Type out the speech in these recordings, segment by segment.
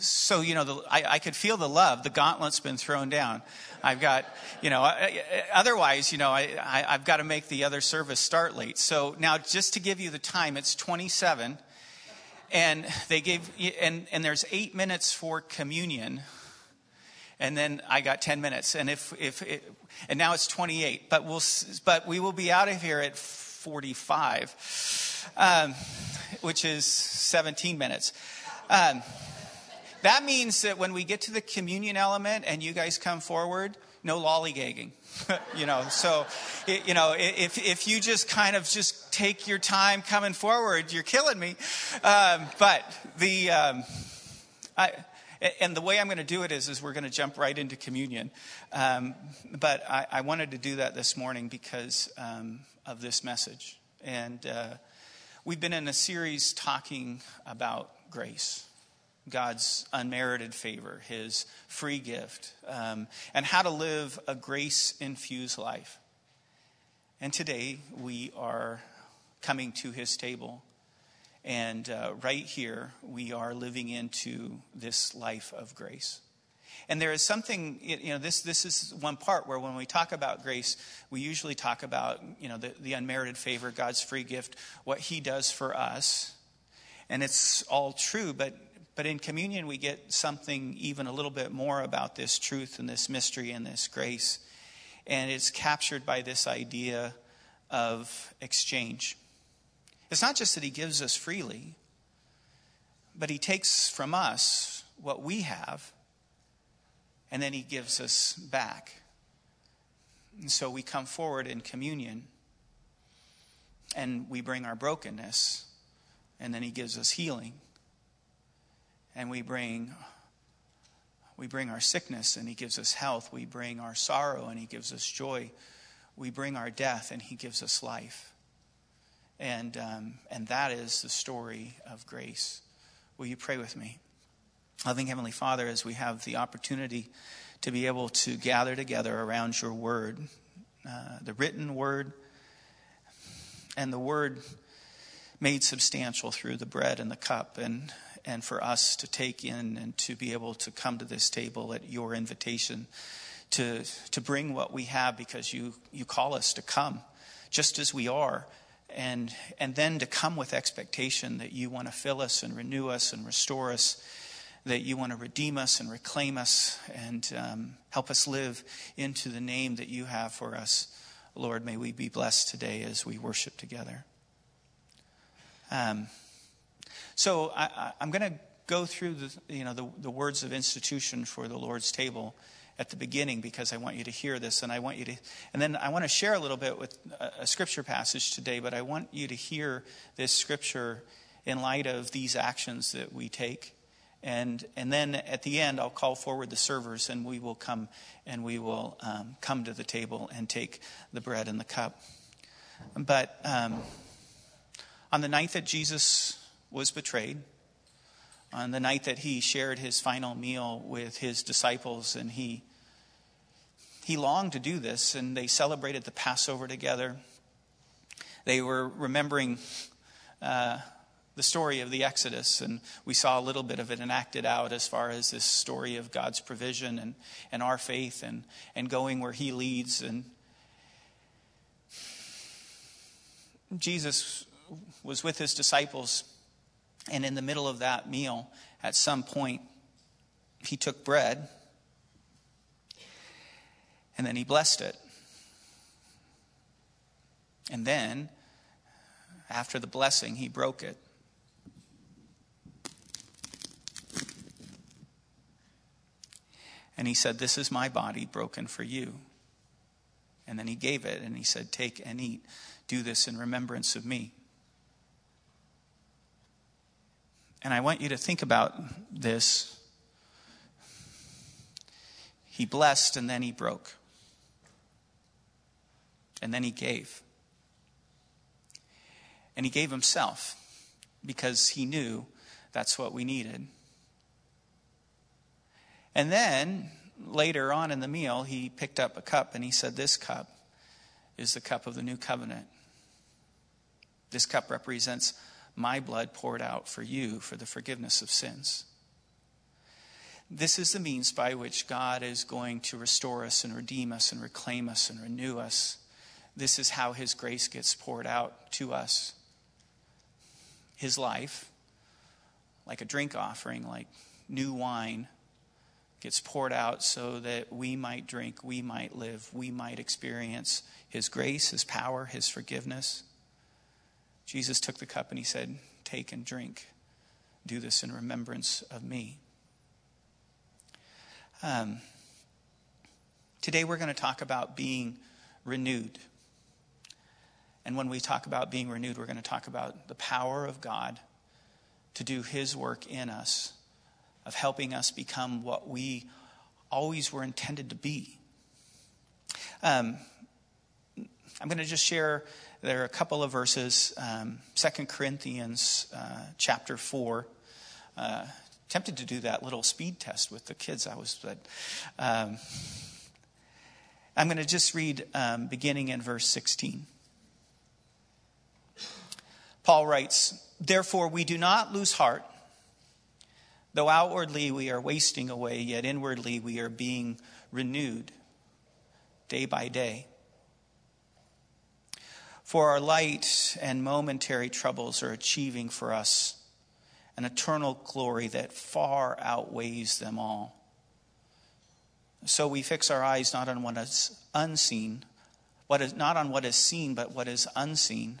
so you know, the, I, I could feel the love. The gauntlet's been thrown down. I've got, you know, otherwise, you know, I, I, I've got to make the other service start late. So now, just to give you the time, it's 27, and they gave, and and there's eight minutes for communion, and then I got 10 minutes, and if if it, and now it's 28, but we'll but we will be out of here at 45, um, which is 17 minutes. Um, that means that when we get to the communion element and you guys come forward, no lollygagging. you know, so, you know, if, if you just kind of just take your time coming forward, you're killing me. Um, but the, um, I, and the way I'm going to do it is, is we're going to jump right into communion. Um, but I, I, wanted to do that this morning because um, of this message. And uh, we've been in a series talking about grace. God's unmerited favor, His free gift, um, and how to live a grace infused life. And today we are coming to His table. And uh, right here, we are living into this life of grace. And there is something, you know, this, this is one part where when we talk about grace, we usually talk about, you know, the, the unmerited favor, God's free gift, what He does for us. And it's all true, but but in communion, we get something even a little bit more about this truth and this mystery and this grace. And it's captured by this idea of exchange. It's not just that He gives us freely, but He takes from us what we have, and then He gives us back. And so we come forward in communion, and we bring our brokenness, and then He gives us healing and we bring we bring our sickness and he gives us health. We bring our sorrow and he gives us joy. We bring our death and he gives us life. And um, and that is the story of grace. Will you pray with me? Loving heavenly father as we have the opportunity to be able to gather together around your word uh, the written word and the word made substantial through the bread and the cup and and for us to take in and to be able to come to this table at your invitation to, to bring what we have because you, you call us to come just as we are. And, and then to come with expectation that you want to fill us and renew us and restore us, that you want to redeem us and reclaim us and um, help us live into the name that you have for us. Lord, may we be blessed today as we worship together. Um, so I, am going to go through the, you know, the, the words of institution for the Lord's table at the beginning because I want you to hear this and I want you to and then I want to share a little bit with a, scripture passage today but I want you to hear this scripture in light of these actions that we take. And and then at the end I'll call forward the servers and we will come and we will um, come to the table and take the bread and the cup. But um, on the night that Jesus was betrayed. On the night that he shared his final meal with his disciples, and he, he longed to do this, and they celebrated the Passover together. They were remembering uh, the story of the Exodus, and we saw a little bit of it enacted out as far as this story of God's provision and, and our faith and, and going where He leads. And Jesus was with His disciples and in the middle of that meal, at some point, he took bread and then he blessed it. And then, after the blessing, he broke it. And he said, This is my body broken for you. And then he gave it and he said, Take and eat. Do this in remembrance of me. And I want you to think about this. He blessed and then he broke. And then he gave. And he gave himself because he knew that's what we needed. And then later on in the meal, he picked up a cup and he said, This cup is the cup of the new covenant. This cup represents my blood poured out for you for the forgiveness of sins. This is the means by which God is going to restore us and redeem us and reclaim us and renew us. This is how His grace gets poured out to us. His life, like a drink offering, like new wine, gets poured out so that we might drink, we might live, we might experience His grace, His power, His forgiveness. Jesus took the cup and He said, Take and drink. Do this in remembrance of me. Um, today we're going to talk about being renewed. And when we talk about being renewed, we're going to talk about the power of God to do His work in us, of helping us become what we always were intended to be. Um, I'm going to just share, there are a couple of verses, um, 2 Corinthians uh, chapter 4. Uh, tempted to do that little speed test with the kids. I was, but um, I'm going to just read um, beginning in verse 16. Paul writes, Therefore, we do not lose heart. Though outwardly we are wasting away, yet inwardly we are being renewed day by day. For our light and momentary troubles are achieving for us an eternal glory that far outweighs them all. So we fix our eyes not on what is unseen, what is not on what is seen, but what is unseen.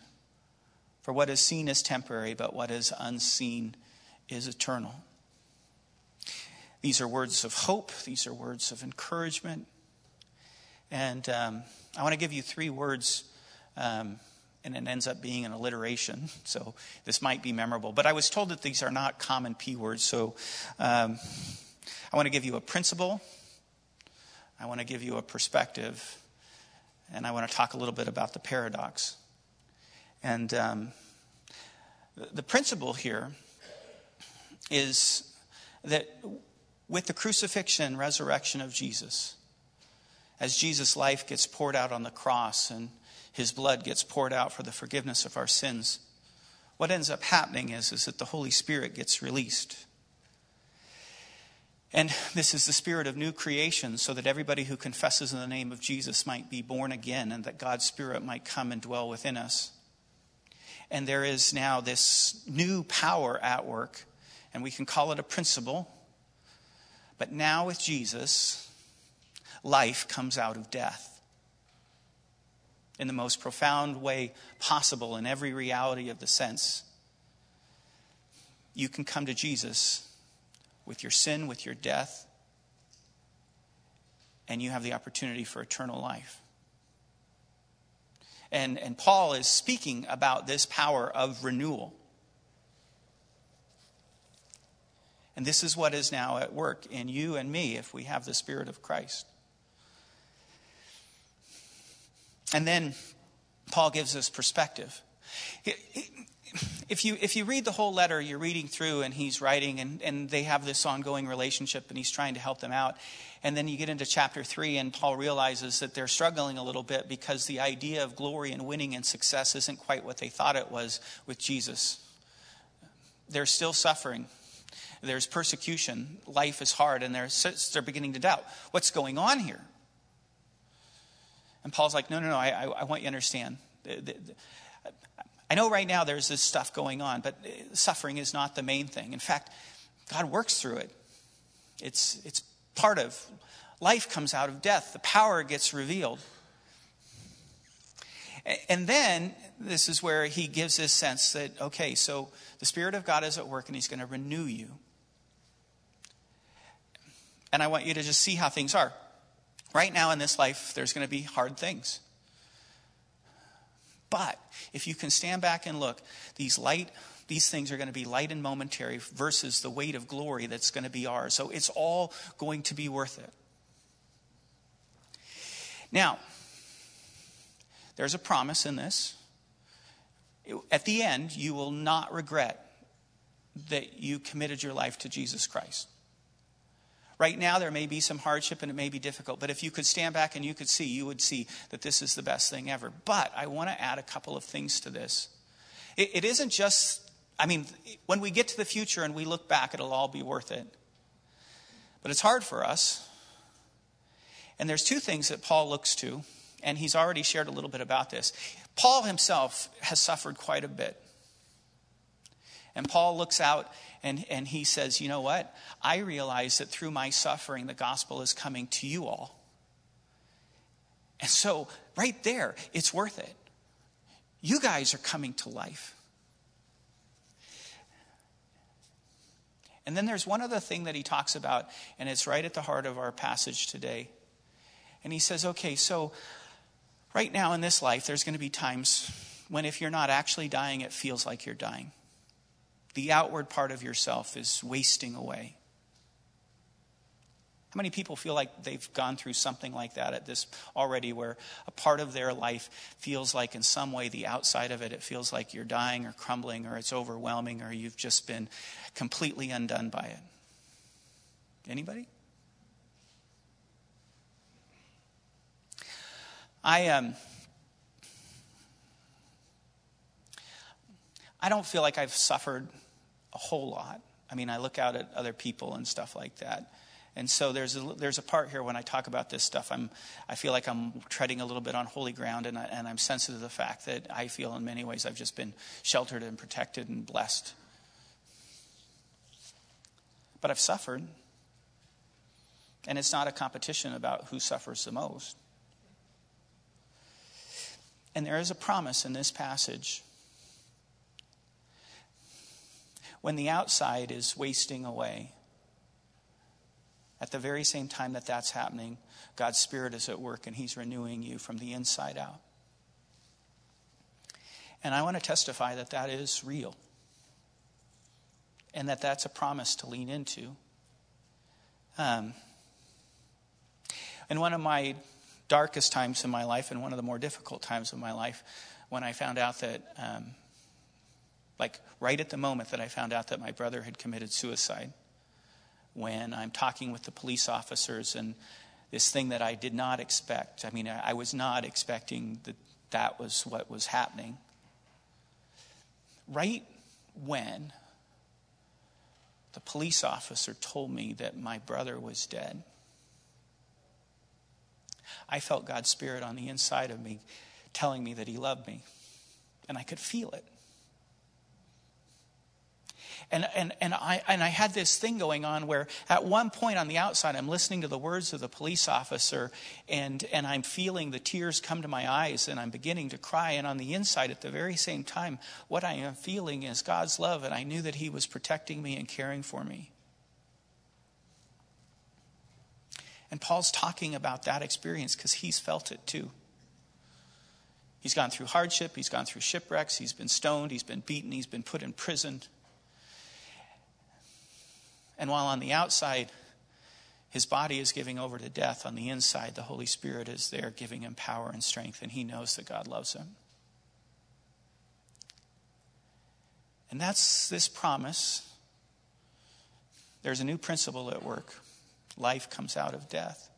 For what is seen is temporary, but what is unseen is eternal. These are words of hope. These are words of encouragement. And um, I want to give you three words um, and it ends up being an alliteration. So this might be memorable. But I was told that these are not common P words. So um, I want to give you a principle, I want to give you a perspective, and I want to talk a little bit about the paradox. And um, the principle here is that with the crucifixion resurrection of Jesus, as Jesus' life gets poured out on the cross and his blood gets poured out for the forgiveness of our sins, what ends up happening is, is that the Holy Spirit gets released. And this is the spirit of new creation, so that everybody who confesses in the name of Jesus might be born again and that God's Spirit might come and dwell within us. And there is now this new power at work, and we can call it a principle. But now with Jesus, life comes out of death in the most profound way possible in every reality of the sense. You can come to Jesus with your sin, with your death, and you have the opportunity for eternal life. And, and Paul is speaking about this power of renewal. And this is what is now at work in you and me if we have the Spirit of Christ. And then Paul gives us perspective. If you, if you read the whole letter, you're reading through and he's writing, and, and they have this ongoing relationship, and he's trying to help them out. And then you get into chapter three, and Paul realizes that they're struggling a little bit because the idea of glory and winning and success isn't quite what they thought it was with Jesus. They're still suffering. There's persecution. Life is hard, and they're, they're beginning to doubt what's going on here. And Paul's like, no, no, no, I, I want you to understand. I know right now there's this stuff going on, but uh, suffering is not the main thing. In fact, God works through it. It's, it's part of life comes out of death. The power gets revealed. And then this is where he gives this sense that, okay, so the Spirit of God is at work and he's going to renew you. And I want you to just see how things are. Right now in this life, there's going to be hard things. But if you can stand back and look, these light these things are going to be light and momentary versus the weight of glory that's going to be ours. So it's all going to be worth it. Now, there's a promise in this. At the end, you will not regret that you committed your life to Jesus Christ. Right now, there may be some hardship and it may be difficult, but if you could stand back and you could see, you would see that this is the best thing ever. But I want to add a couple of things to this. it, it isn't just, I mean, when we get to the future and we look back, it'll all be worth it. But it's hard for us. And there's two things that Paul looks to, and he's already shared a little bit about this. Paul himself has suffered quite a bit. And Paul looks out and, and he says, You know what? I realize that through my suffering, the gospel is coming to you all. And so, right there, it's worth it. You guys are coming to life. And then there's one other thing that he talks about, and it's right at the heart of our passage today. And he says, okay, so right now in this life, there's going to be times when if you're not actually dying, it feels like you're dying. The outward part of yourself is wasting away. How many people feel like they've gone through something like that at this already, where a part of their life feels like, in some way, the outside of it, it feels like you're dying or crumbling or it's overwhelming or you've just been completely undone by it? Anybody? I um, I don't feel like I've suffered a whole lot. I mean, I look out at other people and stuff like that. And so there's a, there's a part here when I talk about this stuff, I'm, I feel like I'm treading a little bit on holy ground, and, I, and I'm sensitive to the fact that I feel in many ways I've just been sheltered and protected and blessed. But I've suffered. And it's not a competition about who suffers the most. And there is a promise in this passage. When the outside is wasting away, at the very same time that that's happening, God's Spirit is at work and He's renewing you from the inside out. And I want to testify that that is real and that that's a promise to lean into. Um, in one of my darkest times in my life and one of the more difficult times of my life, when I found out that, um, like right at the moment that I found out that my brother had committed suicide, when I'm talking with the police officers and this thing that I did not expect. I mean, I was not expecting that that was what was happening. Right when the police officer told me that my brother was dead, I felt God's Spirit on the inside of me telling me that He loved me. And I could feel it. And, and, and, I, and I had this thing going on where at one point on the outside, I'm listening to the words of the police officer and, and I'm feeling the tears come to my eyes and I'm beginning to cry. And on the inside, at the very same time, what I am feeling is God's love. And I knew that He was protecting me and caring for me. And Paul's talking about that experience because he's felt it too. He's gone through hardship, he's gone through shipwrecks, he's been stoned, he's been beaten, he's been put in prison. And while on the outside, his body is giving over to death, on the inside, the Holy Spirit is there giving him power and strength, and he knows that God loves him. And that's this promise. There's a new principle at work life comes out of death.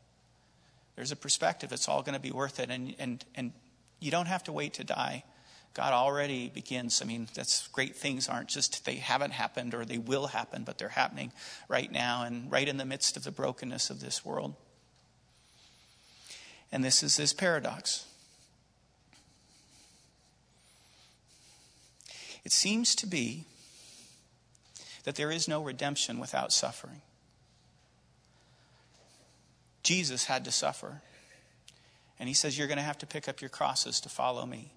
There's a perspective, it's all going to be worth it. And, and, and you don't have to wait to die. God already begins. I mean, that's great things aren't just they haven't happened or they will happen, but they're happening right now and right in the midst of the brokenness of this world. And this is this paradox. It seems to be that there is no redemption without suffering. Jesus had to suffer. And he says, You're going to have to pick up your crosses to follow me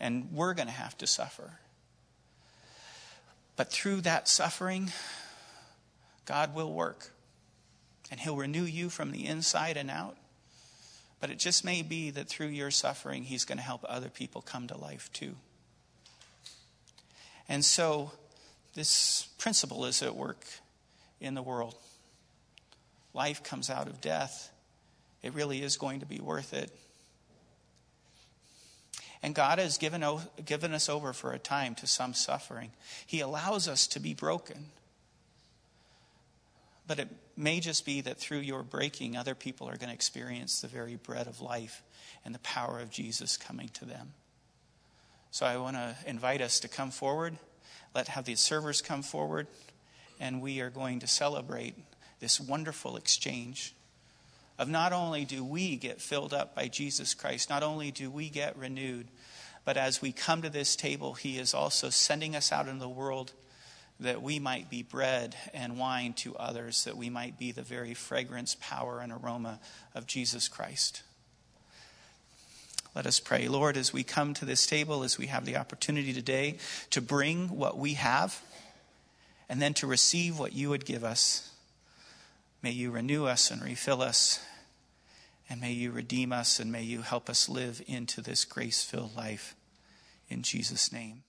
and we're going to have to suffer. But through that suffering, God will work, and He'll renew you from the inside and out. But it just may be that through your suffering, He's going to help other people come to life too. And so, this principle is at work in the world. Life comes out of death. It really is going to be worth it. And God has given, given us over for a time to some suffering. He allows us to be broken. But it may just be that through your breaking, other people are going to experience the very bread of life and the power of Jesus coming to them. So I want to invite us to come forward. Let have the servers come forward, and we are going to celebrate this wonderful exchange of not only do we get filled up by Jesus Christ, not only do we get renewed, but as we come to this table, He is also sending us out into the world that we might be bread and wine to others, that we might be the very fragrance, power, and aroma of Jesus Christ. Let us pray. Lord, as we come to this table, as we have the opportunity today to bring what we have and then to receive what you would give us, may you renew us and refill us and may you redeem us and may you help us live into this grace filled life. In Jesus' name.